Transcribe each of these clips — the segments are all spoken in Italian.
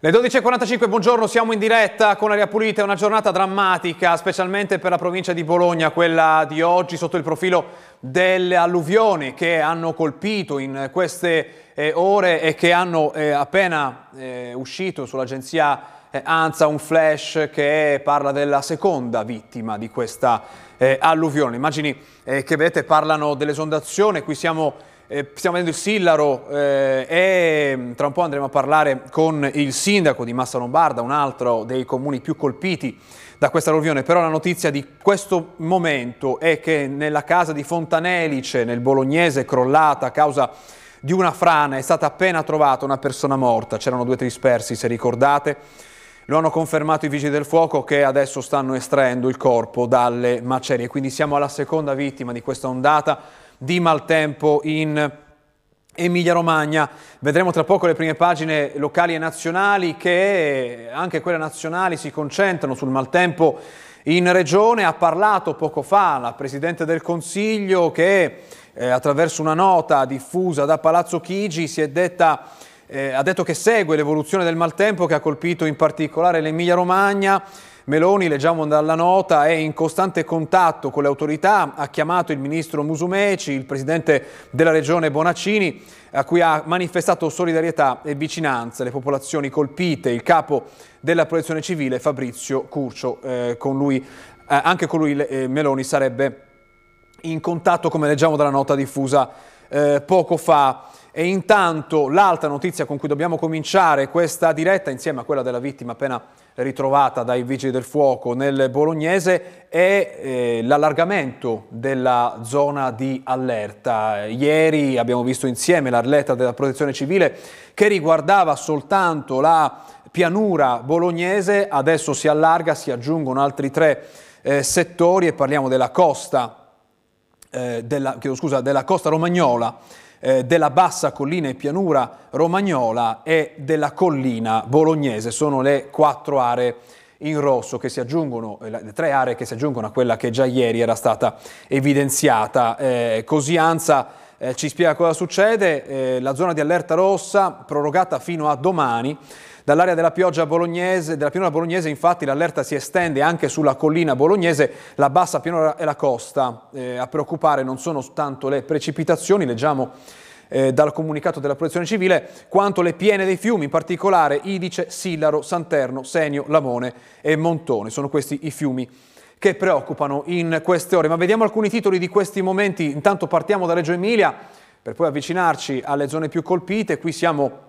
Le 12.45, buongiorno, siamo in diretta con Aria Pulita, è una giornata drammatica, specialmente per la provincia di Bologna, quella di oggi, sotto il profilo delle alluvioni che hanno colpito in queste eh, ore e che hanno eh, appena eh, uscito sull'agenzia eh, ANSA un flash che parla della seconda vittima di questa eh, alluvione. Immagini eh, che vedete parlano dell'esondazione, qui siamo eh, stiamo vedendo il Sillaro eh, e mm, tra un po' andremo a parlare con il sindaco di Massa Lombarda, un altro dei comuni più colpiti da questa alluvione. Però la notizia di questo momento è che nella casa di Fontanelice, nel Bolognese, crollata a causa di una frana, è stata appena trovata una persona morta. C'erano due dispersi, se ricordate. Lo hanno confermato i vigili del fuoco che adesso stanno estraendo il corpo dalle macerie. Quindi siamo alla seconda vittima di questa ondata di maltempo in Emilia-Romagna. Vedremo tra poco le prime pagine locali e nazionali che anche quelle nazionali si concentrano sul maltempo in regione. Ha parlato poco fa la Presidente del Consiglio che eh, attraverso una nota diffusa da Palazzo Chigi si è detta eh, ha detto che segue l'evoluzione del maltempo che ha colpito in particolare l'Emilia-Romagna Meloni, leggiamo dalla nota, è in costante contatto con le autorità, ha chiamato il ministro Musumeci, il presidente della regione Bonaccini, a cui ha manifestato solidarietà e vicinanza alle popolazioni colpite, il capo della protezione civile Fabrizio Curcio, eh, con lui, eh, anche con lui eh, Meloni sarebbe in contatto, come leggiamo dalla nota diffusa eh, poco fa. E intanto l'altra notizia con cui dobbiamo cominciare questa diretta, insieme a quella della vittima appena ritrovata dai vigili del fuoco nel bolognese è eh, l'allargamento della zona di allerta. Ieri abbiamo visto insieme l'allerta della protezione civile che riguardava soltanto la pianura bolognese, adesso si allarga, si aggiungono altri tre eh, settori e parliamo della costa, eh, della, scusa, della costa romagnola eh, della bassa collina e pianura romagnola e della collina bolognese. Sono le quattro aree in rosso che si aggiungono, eh, le tre aree che si aggiungono a quella che già ieri era stata evidenziata. Eh, così ANSA eh, ci spiega cosa succede, eh, la zona di allerta rossa prorogata fino a domani. Dall'area della pioggia bolognese, della pianura bolognese, infatti, l'allerta si estende anche sulla collina bolognese, la bassa pianura e la costa. Eh, a preoccupare non sono tanto le precipitazioni, leggiamo eh, dal comunicato della protezione civile, quanto le piene dei fiumi, in particolare Idice, Sillaro, Santerno, Senio, Lamone e Montone. Sono questi i fiumi che preoccupano in queste ore. Ma vediamo alcuni titoli di questi momenti. Intanto partiamo da Reggio Emilia per poi avvicinarci alle zone più colpite. Qui siamo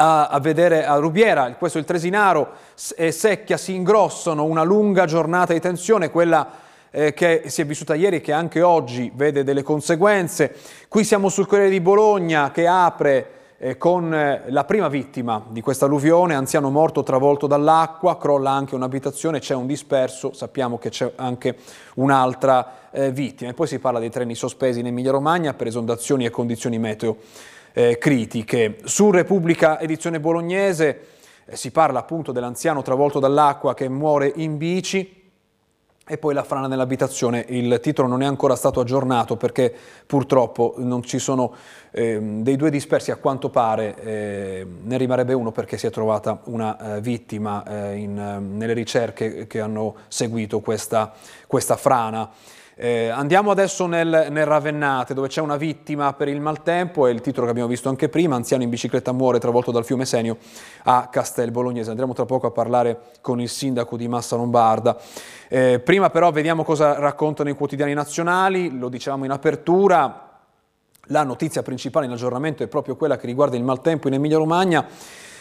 a, a, vedere a Rubiera, questo è il Tresinaro e Secchia si ingrossano, una lunga giornata di tensione, quella eh, che si è vissuta ieri e che anche oggi vede delle conseguenze. Qui siamo sul Corriere di Bologna che apre eh, con eh, la prima vittima di questa alluvione, anziano morto travolto dall'acqua, crolla anche un'abitazione, c'è un disperso, sappiamo che c'è anche un'altra vittima. E poi si parla dei treni sospesi in Emilia-Romagna per esondazioni e condizioni meteo eh, critiche. Su Repubblica Edizione Bolognese eh, si parla appunto dell'anziano travolto dall'acqua che muore in bici, e poi la frana nell'abitazione, il titolo non è ancora stato aggiornato perché purtroppo non ci sono eh, dei due dispersi a quanto pare, eh, ne rimarrebbe uno perché si è trovata una eh, vittima eh, in, nelle ricerche che hanno seguito questa, questa frana. Eh, andiamo adesso nel, nel, Ravennate dove c'è una vittima per il maltempo, è il titolo che abbiamo visto anche prima, anziano in bicicletta muore travolto dal fiume Senio a Castel Bolognese. Andremo tra poco a parlare con il sindaco di Massa Lombarda. Eh, prima però vediamo cosa raccontano i quotidiani nazionali, lo dicevamo in apertura, la notizia principale in aggiornamento è proprio quella che riguarda il maltempo in Emilia-Romagna.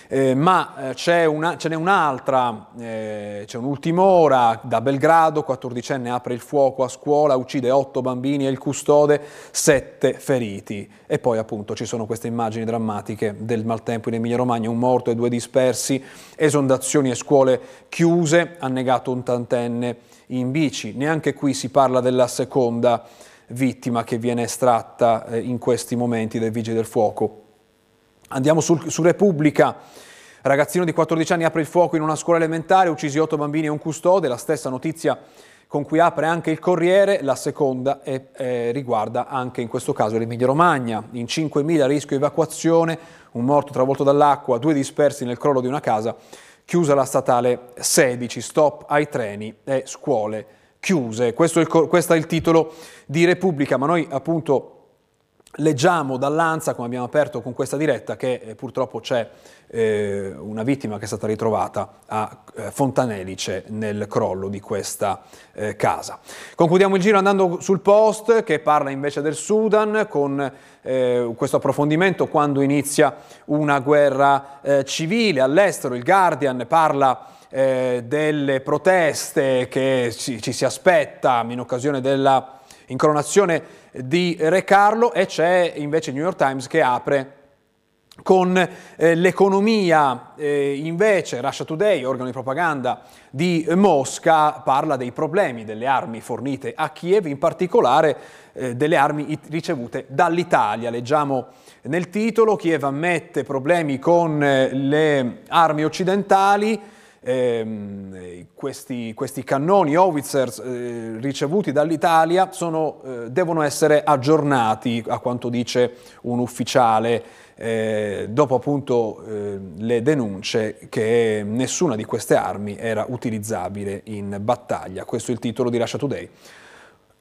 Eh, ma eh, ce n'è un'altra, eh, c'è un'ultima ora da Belgrado, 14enne apre il fuoco a scuola, uccide otto bambini e il custode, sette feriti. E poi appunto ci sono queste immagini drammatiche del maltempo in Emilia Romagna, un morto e due dispersi, esondazioni e scuole chiuse, annegato un tantenne in bici. Neanche qui si parla della seconda vittima che viene estratta eh, in questi momenti dai vigili del fuoco Andiamo sul, su Repubblica. Ragazzino di 14 anni apre il fuoco in una scuola elementare, uccisi 8 bambini e un custode, la stessa notizia con cui apre anche il Corriere, la seconda è, eh, riguarda anche in questo caso l'Emilia Romagna, in 5.000 rischio evacuazione, un morto travolto dall'acqua, due dispersi nel crollo di una casa, chiusa la statale 16, stop ai treni e scuole chiuse. Questo è il, questo è il titolo di Repubblica, ma noi appunto Leggiamo dall'Anza, come abbiamo aperto con questa diretta, che eh, purtroppo c'è eh, una vittima che è stata ritrovata a eh, Fontanelice nel crollo di questa eh, casa. Concludiamo il giro andando sul post che parla invece del Sudan con eh, questo approfondimento quando inizia una guerra civile all'estero. Il Guardian parla delle proteste che ci, ci si aspetta in occasione della incoronazione di Re Carlo e c'è invece il New York Times che apre con eh, l'economia, eh, invece Russia Today, organo di propaganda di Mosca, parla dei problemi delle armi fornite a Kiev, in particolare eh, delle armi ricevute dall'Italia. Leggiamo nel titolo, Kiev ammette problemi con eh, le armi occidentali, ehm, questi, questi, cannoni Howitzer eh, ricevuti dall'Italia sono, eh, devono essere aggiornati, a quanto dice un ufficiale, eh, dopo appunto eh, le denunce che nessuna di queste armi era utilizzabile in battaglia. Questo è il titolo di Russia Today,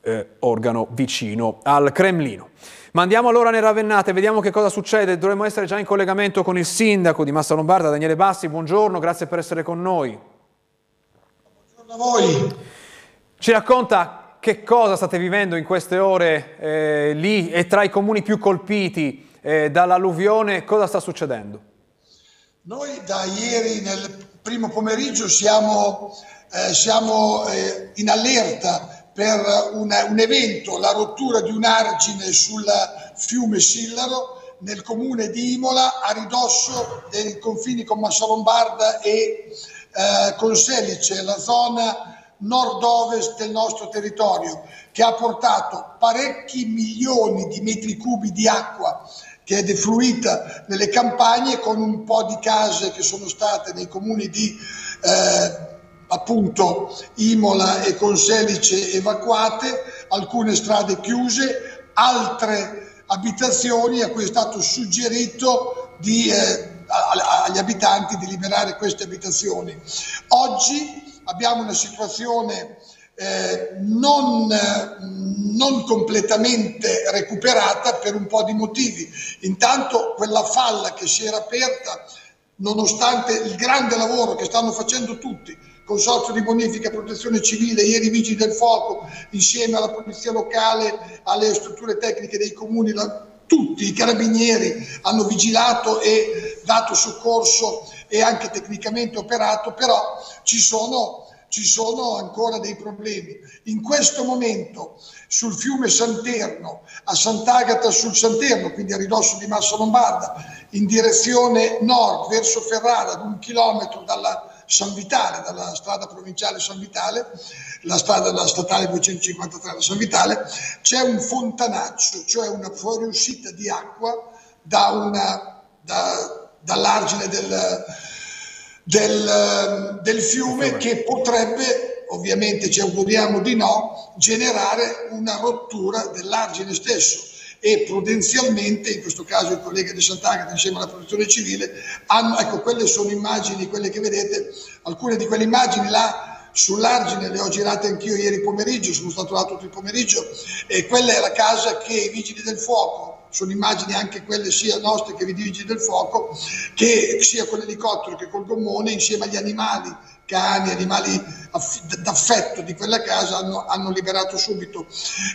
eh, organo vicino al Cremlino. Ma andiamo allora nel Ravennate, vediamo che cosa succede. Dovremmo essere già in collegamento con il sindaco di Massa Lombarda, Daniele Bassi. Buongiorno, grazie per essere con noi. Buongiorno a voi. Ci racconta che cosa state vivendo in queste ore eh, lì e tra i comuni più colpiti eh, dall'alluvione, cosa sta succedendo? Noi da ieri nel primo pomeriggio siamo, eh, siamo eh, in allerta per un, un evento, la rottura di un argine sul fiume Sillaro nel comune di Imola a ridosso dei confini con Massalombarda e eh, con Selice, la zona nord-ovest del nostro territorio, che ha portato parecchi milioni di metri cubi di acqua che è defluita nelle campagne con un po' di case che sono state nei comuni di eh, appunto Imola e Conselice evacuate, alcune strade chiuse, altre abitazioni a cui è stato suggerito di, eh, agli abitanti di liberare queste abitazioni. Oggi abbiamo una situazione eh, non, non, completamente recuperata per un po' di motivi. Intanto quella falla che si era aperta, nonostante il grande lavoro che stanno facendo tutti, Consorzio di bonifica protezione civile, ieri vigili del fuoco, insieme alla polizia locale, alle strutture tecniche dei comuni, la, tutti i carabinieri hanno vigilato e dato soccorso e anche tecnicamente operato, però ci sono ci sono ancora dei problemi. In questo momento sul fiume Santerno, a Sant'Agata sul Santerno, quindi a ridosso di Massa Lombarda, in direzione nord verso Ferrara, ad un chilometro dalla San Vitale, dalla strada provinciale San Vitale, la strada la statale 253 da San Vitale, c'è un fontanaccio, cioè una fuoriuscita di acqua da da, dall'argine del, del, del fiume. che potrebbe ovviamente ci auguriamo di no, generare una rottura dell'argine stesso e prudenzialmente, in questo caso il collega di Sant'Agata insieme alla protezione civile, hanno, ecco quelle sono immagini, quelle che vedete, alcune di quelle immagini là sull'argine le ho girate anch'io ieri pomeriggio, sono stato là tutto il pomeriggio e quella è la casa che i vigili del fuoco, sono immagini anche quelle sia nostre che i vigili del fuoco, che sia con l'elicottero che col gommone insieme agli animali, cani, animali d'affetto di quella casa hanno, hanno liberato subito.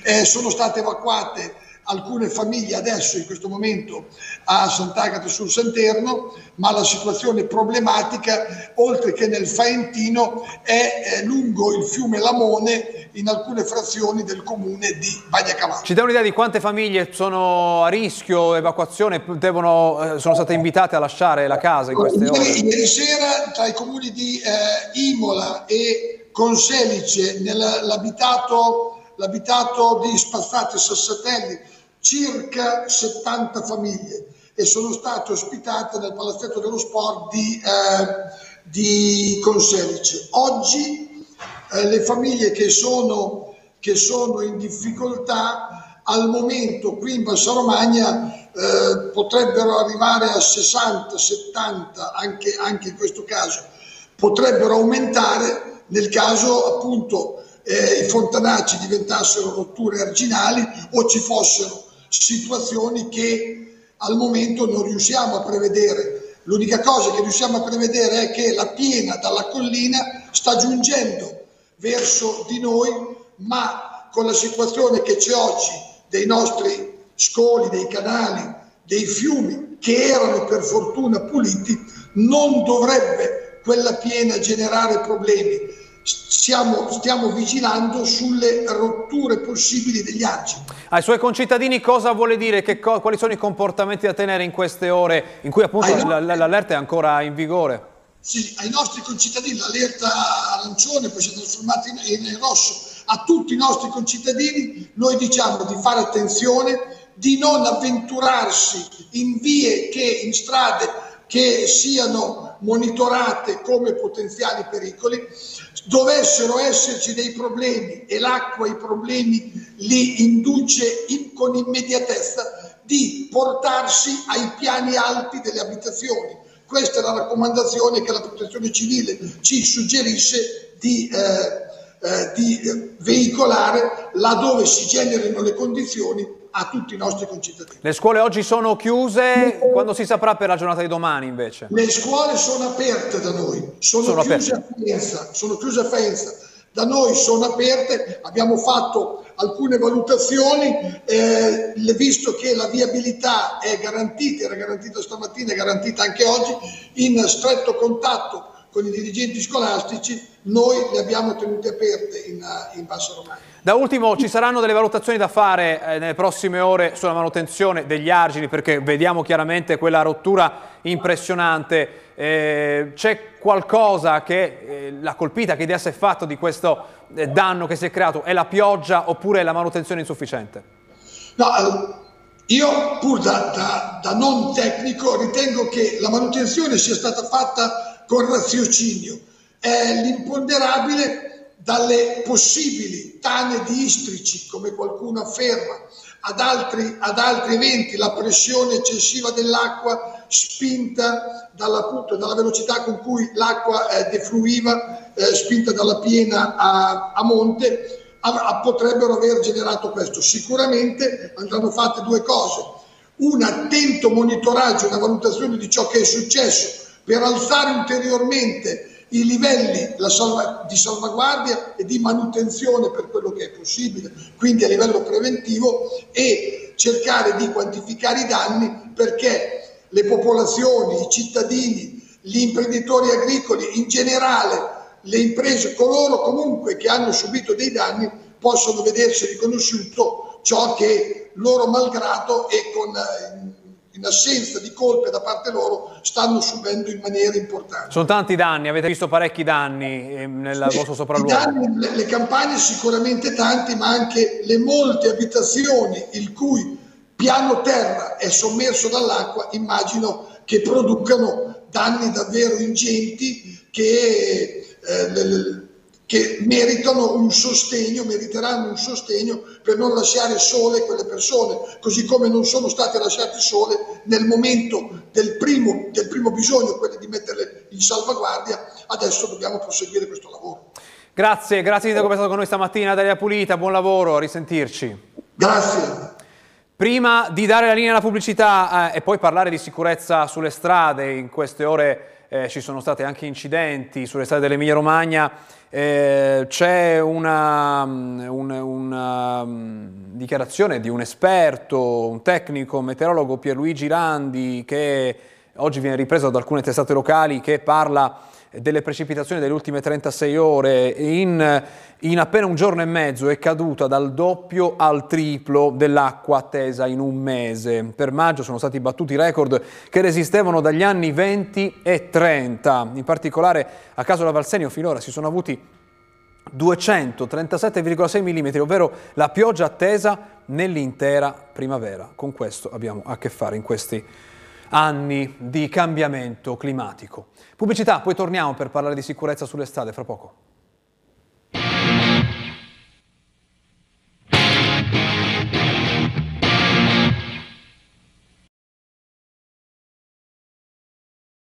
Eh, sono state evacuate alcune famiglie adesso in questo momento a Sant'Agata sul Santerno, ma la situazione problematica, oltre che nel Faentino, è lungo il fiume Lamone in alcune frazioni del comune di Bagnacavallo. Ci dà un'idea di quante famiglie sono a rischio evacuazione, devono, eh, sono state invitate a lasciare la casa in queste ieri, ore? Ieri sera tra i comuni di eh, Imola e Conselice, nell'abitato l'abitato di Spazzate Sassatelli, circa 70 famiglie e sono state ospitate nel palazzetto dello sport di, eh, di Conselice. Oggi eh, le famiglie che sono, che sono in difficoltà al momento qui in Bassa Romagna eh, potrebbero arrivare a 60, 70 anche, anche in questo caso, potrebbero aumentare nel caso appunto eh, i fontanacci diventassero rotture arginali o ci fossero situazioni che al momento non riusciamo a prevedere. L'unica cosa che riusciamo a prevedere è che la piena dalla collina sta giungendo verso di noi, ma con la situazione che c'è oggi dei nostri scoli, dei canali, dei fiumi che erano per fortuna puliti, non dovrebbe quella piena generare problemi. Stiamo, stiamo vigilando sulle rotture possibili degli argini. Ai suoi concittadini cosa vuole dire? Co quali sono i comportamenti da tenere in queste ore in cui appunto l'allerta è ancora in vigore? Sì, ai nostri concittadini l'allerta arancione poi si è trasformata in, in rosso. A tutti i nostri concittadini noi diciamo di fare attenzione, di non avventurarsi in vie che in strade che siano monitorate come potenziali pericoli, dovessero esserci dei problemi e l'acqua i problemi li induce in, con immediatezza di portarsi ai piani alti delle abitazioni. Questa è la raccomandazione che la protezione civile ci suggerisce di, eh, eh, di veicolare laddove si generino le condizioni a tutti i nostri concittadini. Le scuole oggi sono chiuse, quando si saprà per la giornata di domani invece? Le scuole sono aperte da noi, sono, sono chiuse aperte. a Faenza, sono chiuse a Faenza. Da noi sono aperte, abbiamo fatto alcune valutazioni, eh, visto che la viabilità è garantita, era garantita stamattina, è garantita anche oggi, in stretto contatto con i dirigenti scolastici, noi le abbiamo tenute aperte in, in Bassa Romagna. Da ultimo ci saranno delle valutazioni da fare eh, nelle prossime ore sulla manutenzione degli argini perché vediamo chiaramente quella rottura impressionante. Eh, c'è qualcosa che eh, l'ha colpita, che idea si è fatto di questo eh, danno che si è creato? È la pioggia oppure è la manutenzione insufficiente? No, io pur da, da, da non tecnico ritengo che la manutenzione sia stata fatta con raziocinio. È l'imponderabile dalle possibili tane di istrici, come qualcuno afferma, ad altri, ad altri eventi, la pressione eccessiva dell'acqua spinta dalla, appunto, dalla, velocità con cui l'acqua eh, defluiva, eh, spinta dalla piena a, a monte, a, a, potrebbero aver generato questo. Sicuramente andranno fatte due cose, un attento monitoraggio, una valutazione di ciò che è successo per alzare ulteriormente i livelli salva, di salvaguardia e di manutenzione per quello che è possibile, quindi a livello preventivo e cercare di quantificare i danni perché le popolazioni, i cittadini, gli imprenditori agricoli in generale, le imprese, coloro comunque che hanno subito dei danni possono vedersi riconosciuto ciò che loro malgrado e con eh, in assenza di colpe da parte loro, stanno subendo in maniera importante. Sono tanti danni, avete visto parecchi danni eh, nel sì, vostro sopralluogo. Danni, le, le campagne sicuramente tanti, ma anche le molte abitazioni il cui piano terra è sommerso dall'acqua, immagino che producano danni davvero ingenti che eh, che meritano un sostegno, meriteranno un sostegno per non lasciare sole quelle persone, così come non sono state lasciate sole nel momento del primo, del primo bisogno, quello di metterle in salvaguardia, adesso dobbiamo proseguire questo lavoro. Grazie, grazie di aver stato con noi stamattina, Daria Pulita, buon lavoro, a risentirci. Grazie. Prima di dare la linea alla pubblicità eh, e poi parlare di sicurezza sulle strade, in queste ore eh, ci sono stati anche incidenti sulle strade dell'Emilia Romagna, eh, c'è una, mm, una, una, mm, dichiarazione di un esperto, un tecnico meteorologo Pierluigi Randi che oggi viene ripreso da alcune testate locali che parla delle precipitazioni delle ultime 36 ore in, in, appena un giorno e mezzo è caduta dal doppio al triplo dell'acqua attesa in un mese. Per maggio sono stati battuti record che resistevano dagli anni 20 e 30. In particolare a caso della Valsenio finora si sono avuti 237,6 mm, ovvero la pioggia attesa nell'intera primavera. Con questo abbiamo a che fare in questi anni di cambiamento climatico. Pubblicità, poi torniamo per parlare di sicurezza sulle strade fra poco.